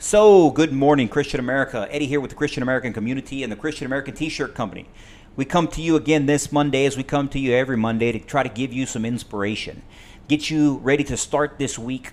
So, good morning, Christian America. Eddie here with the Christian American community and the Christian American T shirt company. We come to you again this Monday, as we come to you every Monday, to try to give you some inspiration, get you ready to start this week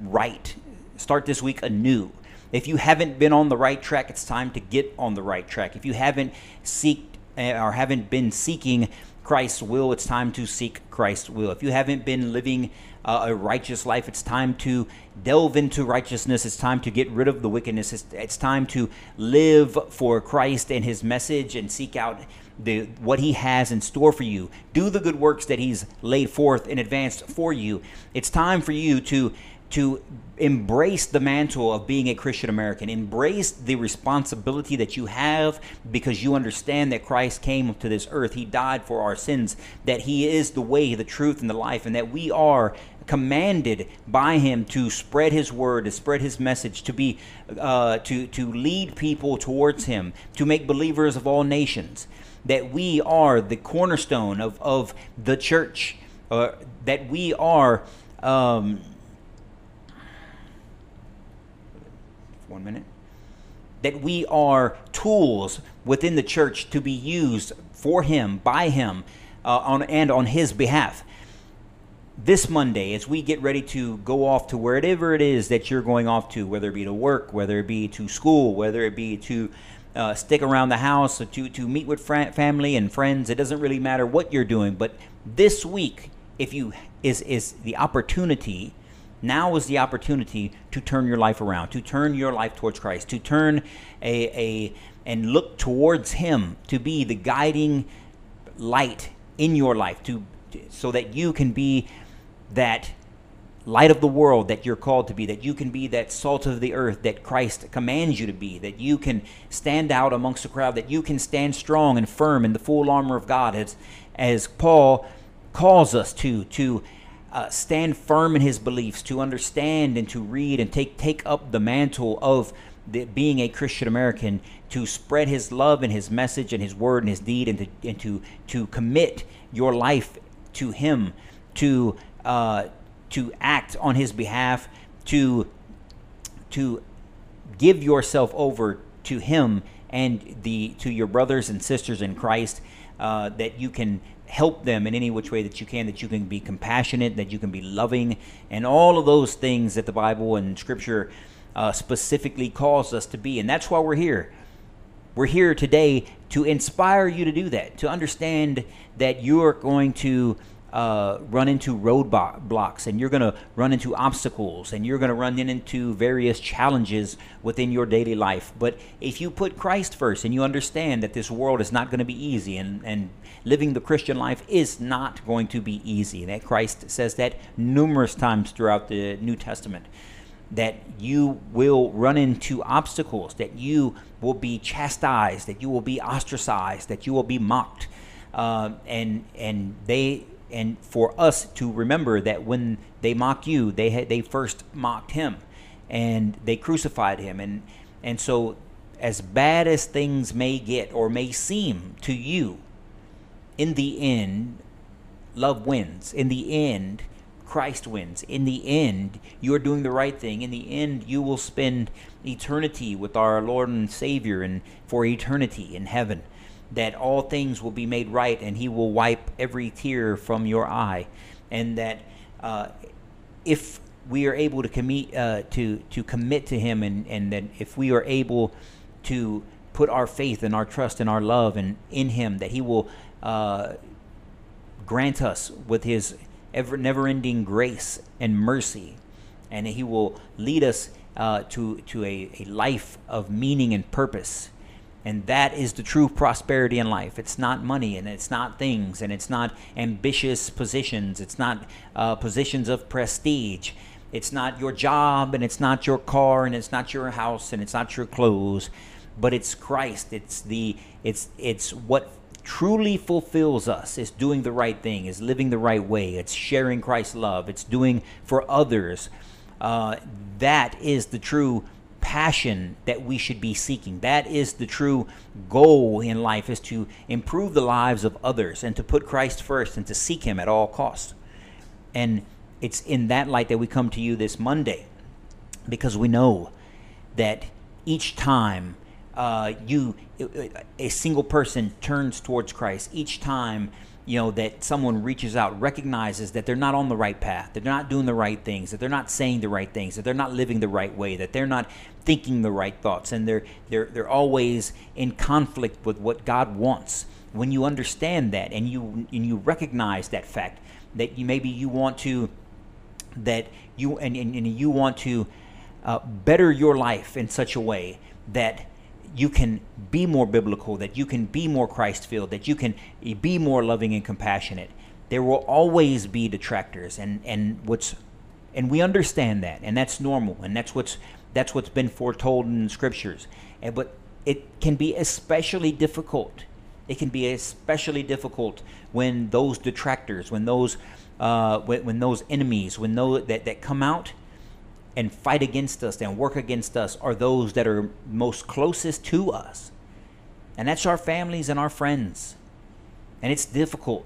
right, start this week anew. If you haven't been on the right track, it's time to get on the right track. If you haven't seeked eh, or haven't been seeking Christ's will, it's time to seek Christ's will. If you haven't been living uh, a righteous life. It's time to delve into righteousness. It's time to get rid of the wickedness. It's, it's time to live for Christ and His message and seek out the what He has in store for you. Do the good works that He's laid forth in advance for you. It's time for you to to embrace the mantle of being a Christian American. Embrace the responsibility that you have because you understand that Christ came to this earth. He died for our sins, that He is the way, the truth, and the life, and that we are commanded by him to spread his word, to spread his message, to be, uh, to to lead people towards him, to make believers of all nations. That we are the cornerstone of of the church. Uh, that we are. Um, one minute. That we are tools within the church to be used for him, by him, uh, on and on his behalf this Monday, as we get ready to go off to wherever it is that you're going off to, whether it be to work, whether it be to school, whether it be to uh, stick around the house, to, to meet with fr- family and friends, it doesn't really matter what you're doing. But this week, if you is is the opportunity, now is the opportunity to turn your life around, to turn your life towards Christ, to turn a a and look towards Him to be the guiding light in your life, to so that you can be that light of the world that you're called to be, that you can be that salt of the earth that Christ commands you to be, that you can stand out amongst the crowd, that you can stand strong and firm in the full armor of God, as, as Paul calls us to, to uh, stand firm in his beliefs, to understand and to read and take, take up the mantle of the, being a Christian American, to spread his love and his message and his word and his deed, and to, and to, to commit your life to him, to uh, to act on his behalf, to to give yourself over to him and the to your brothers and sisters in Christ, uh, that you can help them in any which way that you can, that you can be compassionate, that you can be loving, and all of those things that the Bible and Scripture uh, specifically calls us to be. And that's why we're here. We're here today to inspire you to do that, to understand that you're going to uh, run into roadblocks and you're going to run into obstacles and you're going to run into various challenges within your daily life. But if you put Christ first and you understand that this world is not going to be easy and, and living the Christian life is not going to be easy, that Christ says that numerous times throughout the New Testament that you will run into obstacles, that you will be chastised, that you will be ostracized, that you will be mocked, uh, and and they and for us to remember that when they mock you, they they first mocked him, and they crucified him, and and so as bad as things may get or may seem to you, in the end, love wins. In the end, Christ wins. In the end, you are doing the right thing. In the end, you will spend eternity with our Lord and Savior and for eternity in heaven that all things will be made right and he will wipe every tear from your eye. And that uh, if we are able to commit uh, to to commit to him and and that if we are able to put our faith and our trust and our love and in him that he will uh, grant us with his ever never-ending grace and mercy. And he will lead us uh, to to a, a life of meaning and purpose and that is the true prosperity in life. It's not money and it's not things and it's not ambitious positions. It's not uh, positions of prestige. It's not your job and it's not your car and it's not your house and it's not your clothes, but it's Christ. It's the it's it's what truly fulfills us is doing the right thing, is living the right way, it's sharing Christ's love, it's doing for others. Uh, that is the true passion that we should be seeking. That is the true goal in life is to improve the lives of others and to put Christ first and to seek him at all costs. And it's in that light that we come to you this Monday because we know that each time uh, you a single person turns towards Christ, each time you know that someone reaches out recognizes that they're not on the right path that they're not doing the right things that they're not saying the right things that they're not living the right way that they're not thinking the right thoughts and they're they're they're always in conflict with what God wants. When you understand that and you and you recognize that fact that you maybe you want to that you and, and, and you want to uh, better your life in such a way that you can be more biblical, that you can be more Christ filled, that you can be more loving and compassionate. There will always be detractors, and and what's and we understand that, and that's normal, and that's what's that's what's been foretold in the scriptures. And but it can be especially difficult. It can be especially difficult when those detractors, when those uh, when, when those enemies, when those that, that come out and fight against us and work against us are those that are most closest to us. And that's our families and our friends. And it's difficult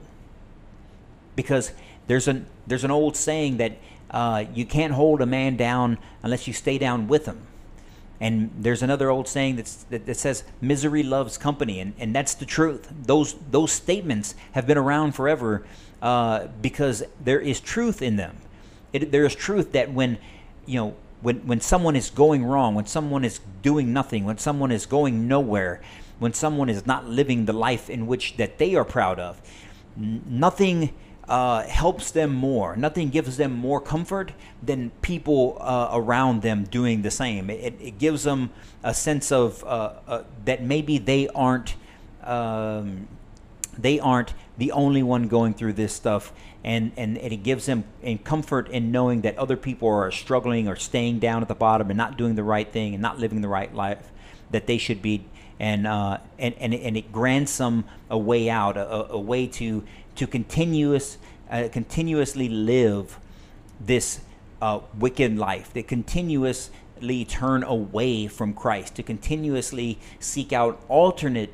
because there's an there's an old saying that uh, you can't hold a man down unless you stay down with him. And there's another old saying that, that says misery loves company, and, and that's the truth. Those those statements have been around forever uh, because there is truth in them. It, there is truth that when you know, when, when someone is going wrong, when someone is doing nothing, when someone is going nowhere, when someone is not living the life in which that they are proud of, n- nothing uh, helps them more. Nothing gives them more comfort than people uh, around them doing the same. It, it gives them a sense of uh, uh that maybe they aren't um, they aren't the only one going through this stuff and, and, and it gives them comfort in knowing that other people are struggling or staying down at the bottom and not doing the right thing and not living the right life that they should be. And uh, and, and and it grants them a way out a, a way to to continuous uh, continuously live this uh, wicked life that continuously turn away from Christ to continuously seek out alternate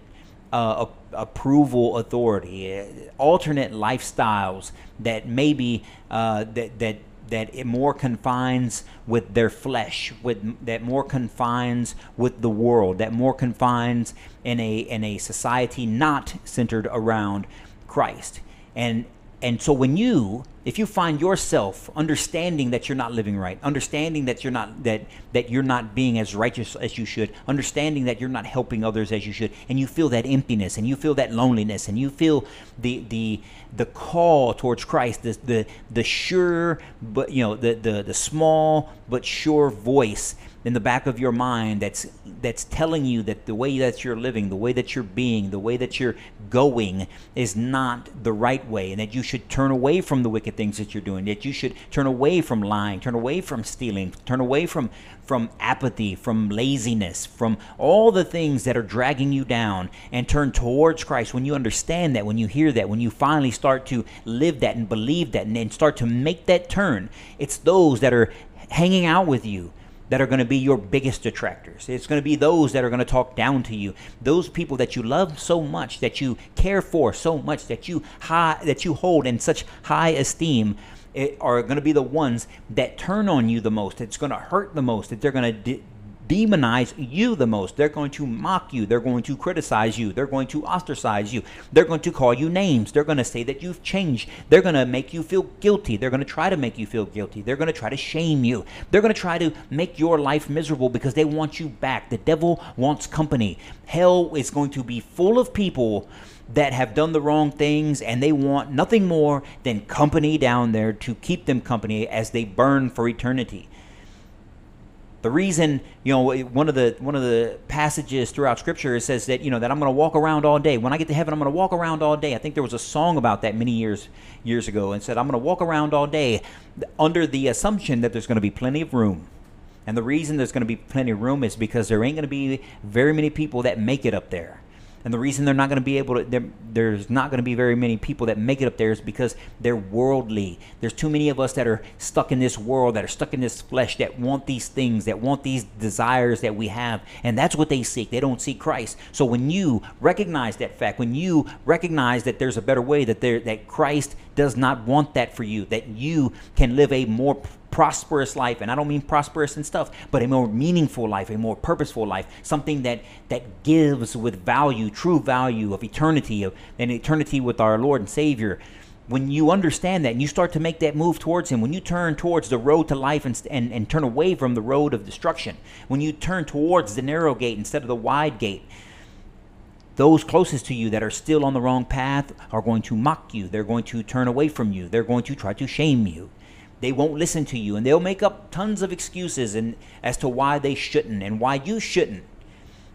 uh, approval authority, uh, alternate lifestyles that maybe uh, that that that it more confines with their flesh, with that more confines with the world, that more confines in a in a society not centered around Christ. And and so when you if you find yourself understanding that you're not living right understanding that you're not that that you're not being as righteous as you should understanding that you're not helping others as you should and you feel that emptiness and you feel that loneliness and you feel the the the call towards Christ the the the sure but you know the the the small but sure voice in the back of your mind that's that's telling you that the way that you're living, the way that you're being, the way that you're going is not the right way, and that you should turn away from the wicked things that you're doing, that you should turn away from lying, turn away from stealing, turn away from from apathy, from laziness, from all the things that are dragging you down and turn towards Christ. When you understand that, when you hear that, when you finally start to live that and believe that and then start to make that turn, it's those that are hanging out with you that are going to be your biggest detractors. It's going to be those that are going to talk down to you. Those people that you love so much, that you care for so much, that you high, that you hold in such high esteem, are going to be the ones that turn on you the most. It's going to hurt the most. That they're going to demonize you the most. They're going to mock you. They're going to criticize you. They're going to ostracize you. They're going to call you names. They're going to say that you've changed. They're going to make you feel guilty. They're going to try to make you feel guilty. They're going to try to shame you. They're going to try to make your life miserable because they want you back. The devil wants company. Hell is going to be full of people that have done the wrong things and they want nothing more than company down there to keep them company as they burn for eternity. The reason, you know, one of the one of the passages throughout Scripture says that you know that I'm going to walk around all day. When I get to heaven, I'm going to walk around all day. I think there was a song about that many years years ago, and said I'm going to walk around all day, under the assumption that there's going to be plenty of room. And the reason there's going to be plenty of room is because there ain't going to be very many people that make it up there. And the reason they're not going to be able to, there's not going to be very many people that make it up there is because they're worldly. There's too many of us that are stuck in this world, that are stuck in this flesh, that want these things, that want these desires that we have. And that's what they seek. They don't seek Christ. So when you recognize that fact, when you recognize that there's a better way, that there, that Christ does not want that for you, that you can live a more prosperous life, and I don't mean prosperous and stuff, but a more meaningful life, a more purposeful life, something that that gives with value, true value of eternity, of an eternity with our Lord and Savior. When you understand that and you start to make that move towards Him, when you turn towards the road to life and, and, and turn away from the road of destruction, when you turn towards the narrow gate instead of the wide gate, those closest to you that are still on the wrong path are going to mock you. They're going to turn away from you. They're going to try to shame you. They won't listen to you and they'll make up tons of excuses and as to why they shouldn't and why you shouldn't.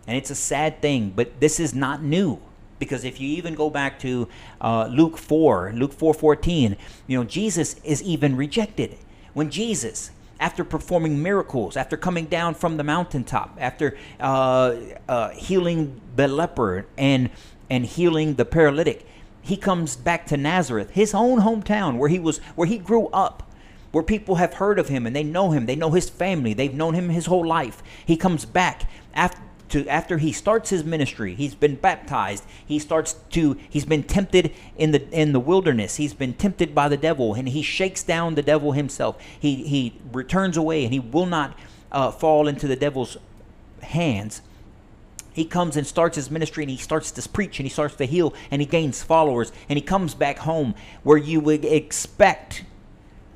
And it's a sad thing, but this is not new. Because if you even go back to uh, Luke 4, Luke 4 14, you know, Jesus is even rejected. When Jesus, after performing miracles, after coming down from the mountaintop, after uh, uh, healing the leper and and healing the paralytic, he comes back to Nazareth, his own hometown, where he was, where he grew up, where people have heard of him and they know him, they know his family, they've known him his whole life. He comes back after to after he starts his ministry he's been baptized he starts to he's been tempted in the in the wilderness he's been tempted by the devil and he shakes down the devil himself he he returns away and he will not uh, fall into the devil's hands he comes and starts his ministry and he starts to preach and he starts to heal and he gains followers and he comes back home where you would expect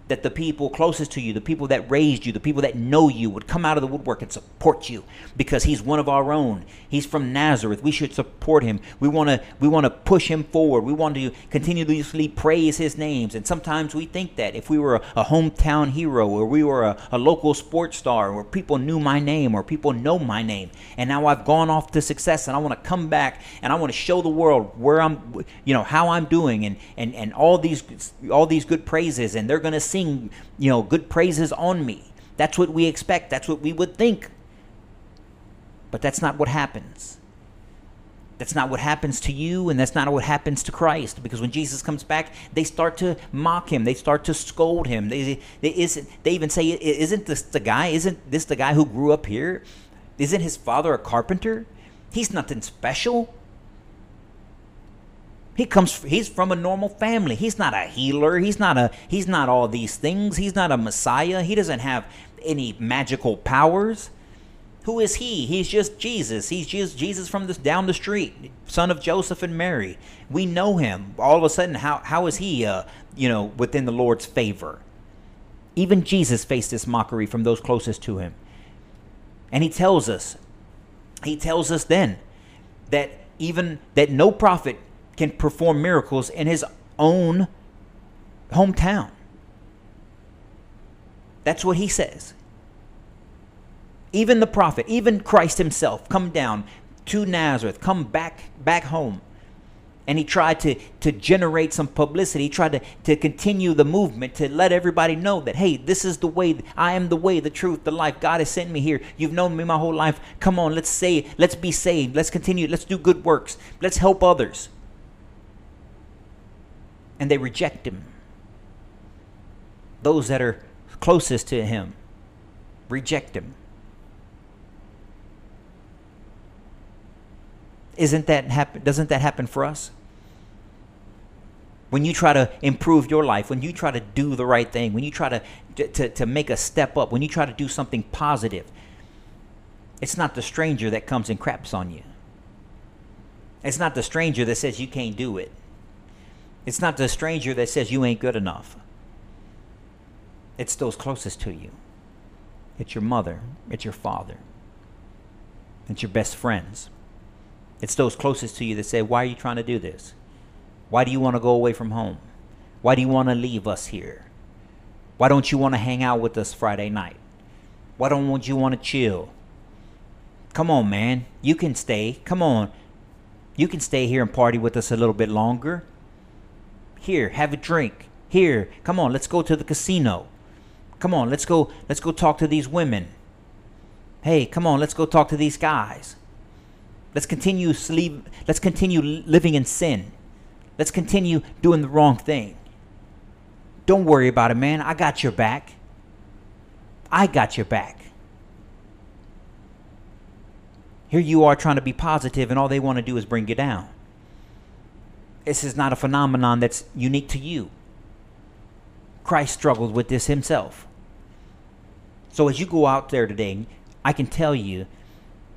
that the people closest to you, the people that raised you, the people that know you would come out of the woodwork and support you because he's one of our own. He's from Nazareth. We should support him. We want to we want to push him forward. We want to continuously praise his names. And sometimes we think that if we were a, a hometown hero or we were a, a local sports star or people knew my name or people know my name and now I've gone off to success and I want to come back and I want to show the world where I'm you know how I'm doing and and and all these all these good praises and they're going to sing sing, you know, good praises on me. That's what we expect. That's what we would think. But that's not what happens. That's not what happens to you, and that's not what happens to Christ. Because when Jesus comes back, they start to mock him. They start to scold him. They, they, isn't, they even say, Isn't this the guy? Isn't this the guy who grew up here? Isn't his father a carpenter? He's nothing special. He comes he's from a normal family. He's not a healer. He's not a he's not all these things. He's not a messiah. He doesn't have any magical powers. Who is he? He's just Jesus. He's just Jesus from this down the street, son of Joseph and Mary. We know him. All of a sudden, how how is he uh, you know, within the Lord's favor? Even Jesus faced this mockery from those closest to him. And he tells us, he tells us then that even that no prophet can perform miracles in his own hometown. That's what he says. Even the prophet, even Christ himself, come down to Nazareth, come back back home. And he tried to, to generate some publicity. He tried to, to continue the movement, to let everybody know that, hey, this is the way. I am the way, the truth, the life. God has sent me here. You've known me my whole life. Come on, let's say, let's be saved. Let's continue. Let's do good works. Let's help others and they reject him. Those that are closest to him reject him. Isn't that happen doesn't that happen for us? When you try to improve your life, when you try to do the right thing, when you try to, to, to make a step up, when you try to do something positive, it's not the stranger that comes and craps on you. It's not the stranger that says you can't do it. It's not the stranger that says you ain't good enough. It's those closest to you. It's your mother. It's your father. It's your best friends. It's those closest to you that say, Why are you trying to do this? Why do you want to go away from home? Why do you want to leave us here? Why don't you want to hang out with us Friday night? Why don't you want to chill? Come on, man. You can stay. Come on. You can stay here and party with us a little bit longer. Here, have a drink. Here, come on, let's go to the casino. Come on, let's go let's go talk to these women. Hey, come on, let's go talk to these guys. Let's continue sleep, let's continue living in sin. Let's continue doing the wrong thing. Don't worry about it, man. I got your back. I got your back. Here you are trying to be positive, and all they want to do is bring you down this is not a phenomenon that's unique to you. Christ struggled with this himself. So as you go out there today, I can tell you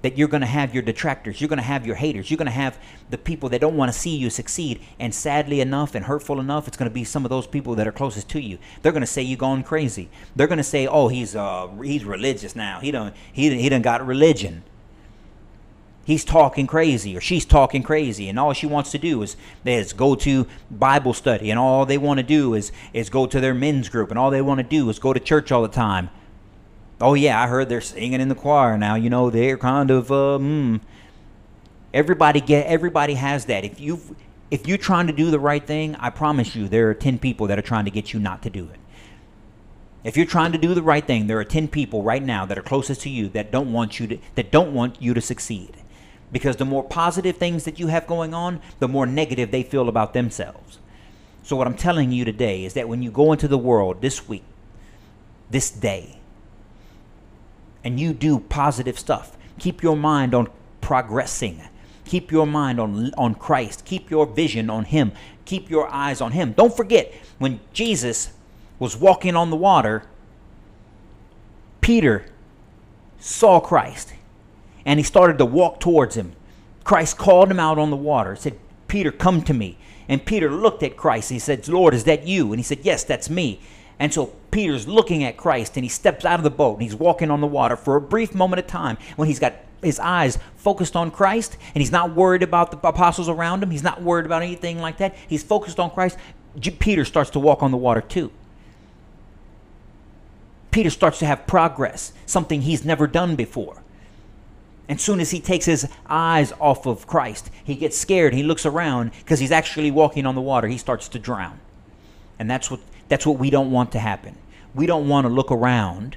that you're going to have your detractors, you're going to have your haters, you're going to have the people that don't want to see you succeed. And sadly enough and hurtful enough, it's going to be some of those people that are closest to you. They're going to say you gone crazy. They're going to say, "Oh, he's uh he's religious now. He don't he he done got religion." He's talking crazy or she's talking crazy and all she wants to do is, is go to Bible study and all they want to do is is go to their men's group and all they want to do is go to church all the time Oh yeah, I heard they're singing in the choir now. You know, they're kind of um. Everybody get everybody has that. If you if you're trying to do the right thing, I promise you there are 10 people that are trying to get you not to do it. If you're trying to do the right thing, there are 10 people right now that are closest to you that don't want you to that don't want you to succeed. Because the more positive things that you have going on, the more negative they feel about themselves. So what I'm telling you today is that when you go into the world this week, this day, and you do positive stuff. Keep your mind on progressing. Keep your mind on, on Christ. Keep your vision on Him. Keep your eyes on Him. Don't forget, when Jesus was walking on the water, Peter saw Christ and he started to walk towards him. Christ called him out on the water, said, Peter, come to me. And Peter looked at Christ. He said, Lord, is that you? And he said, Yes, that's me. And so Peter's looking at Christ and he steps out of the boat and he's walking on the water for a brief moment of time when he's got his eyes focused on Christ and he's not worried about the apostles around him. He's not worried about anything like that. He's focused on Christ. Peter starts to walk on the water too. Peter starts to have progress, something he's never done before. And soon as he takes his eyes off of Christ, he gets scared. He looks around because he's actually walking on the water. He starts to drown. And that's what that's what we don't want to happen. We don't want to look around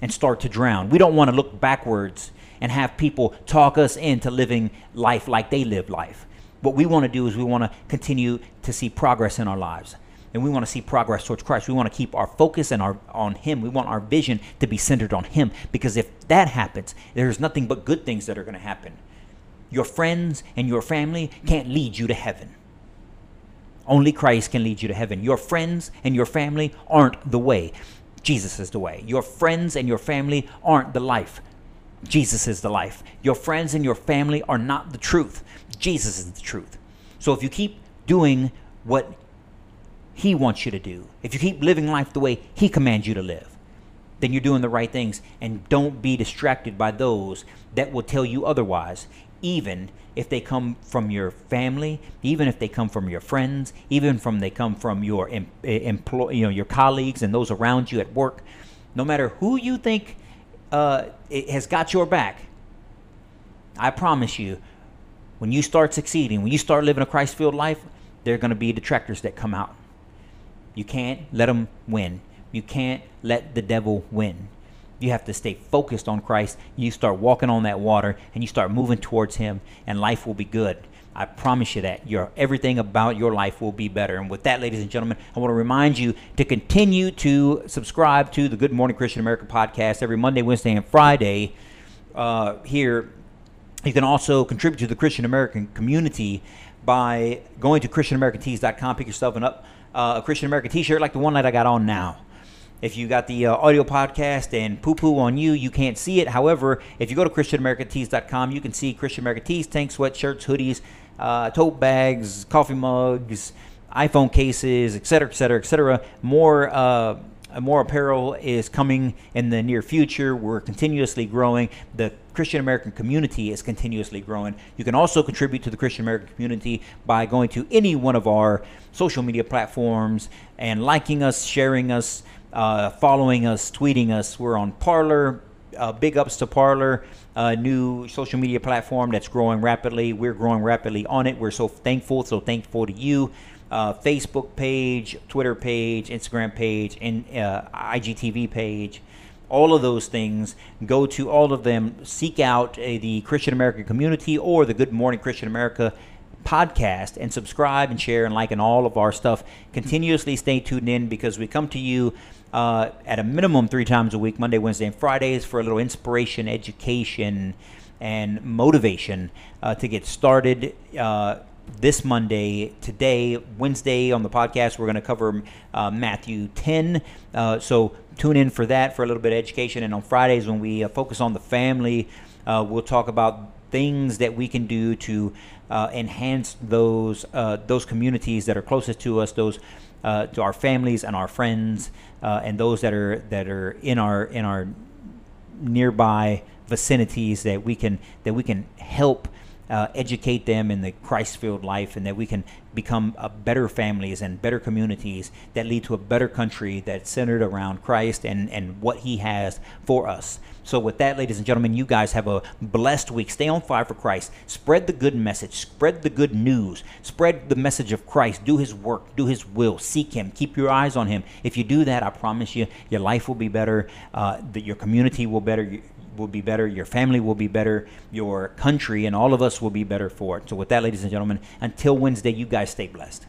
and start to drown. We don't want to look backwards and have people talk us into living life like they live life. What we want to do is we want to continue to see progress in our lives. And we want to see progress towards Christ. We want to keep our focus and our on Him. We want our vision to be centered on Him. Because if that happens, there's nothing but good things that are going to happen. Your friends and your family can't lead you to heaven. Only Christ can lead you to heaven. Your friends and your family aren't the way. Jesus is the way. Your friends and your family aren't the life. Jesus is the life. Your friends and your family are not the truth. Jesus is the truth. So if you keep doing what He wants you to do, if you keep living life the way He commands you to live, then you're doing the right things. And don't be distracted by those that will tell you otherwise, even if they come from your family, even if they come from your friends, even from they come from your em- eh, employ, you know, your colleagues and those around you at work, no matter who you think uh, has got your back, I promise you, when you start succeeding, when you start living a Christ-filled life, there are going to be detractors that come out. You can't let them win. You can't let the devil win. You have to stay focused on Christ. You start walking on that water and you start moving towards Him, and life will be good. I promise you that your everything about your life will be better. And with that, ladies and gentlemen, I want to remind you to continue to subscribe to the Good Morning Christian America podcast every Monday, Wednesday, and Friday uh, here. You can also contribute to the Christian American community by going to ChristianAmericanTees.com. Pick yourself an up uh, a Christian America T-shirt like the one that I got on now. If you got the uh, audio podcast and poo poo on you, you can't see it. However, if you go to ChristianAmericanTees.com, you can see Christian America Tees, tank sweatshirts, hoodies, uh, tote bags, coffee mugs, iPhone cases, etc., etc., etc. More. Uh, more apparel is coming in the near future. We're continuously growing. The Christian American community is continuously growing. You can also contribute to the Christian American community by going to any one of our social media platforms and liking us, sharing us, uh, following us, tweeting us. We're on Parler. Uh, big ups to Parler, a new social media platform that's growing rapidly. We're growing rapidly on it. We're so thankful. So thankful to you. Uh, Facebook page, Twitter page, Instagram page, and uh, IGTV page. All of those things. Go to all of them. Seek out uh, the Christian American community or the Good Morning Christian America podcast and subscribe and share and like and all of our stuff. Continuously stay tuned in because we come to you uh, at a minimum three times a week Monday, Wednesday, and Fridays for a little inspiration, education, and motivation uh, to get started. Uh, this Monday. Today, Wednesday, on the podcast, we're going to cover uh, Matthew 10. Uh, so tune in for that for a little bit of education. And on Fridays, when we uh, focus on the family, uh, we'll talk about things that we can do to uh, enhance those uh, those communities that are closest to us, those to our families and our friends, and those that are that are in our in our nearby vicinities that we can that we can help uh, educate them in the Christ-filled life, and that we can become better families and better communities that lead to a better country that's centered around Christ and and what He has for us. So, with that, ladies and gentlemen, you guys have a blessed week. Stay on fire for Christ. Spread the good message. Spread the good news. Spread the message of Christ. Do His work. Do His will. Seek Him. Keep your eyes on Him. If you do that, I promise you, your life will be better. Uh, that your community will better will be better, your family will be better, your country and all of us will be better for it. So, with that, ladies and gentlemen, until Wednesday, you guys stay blessed.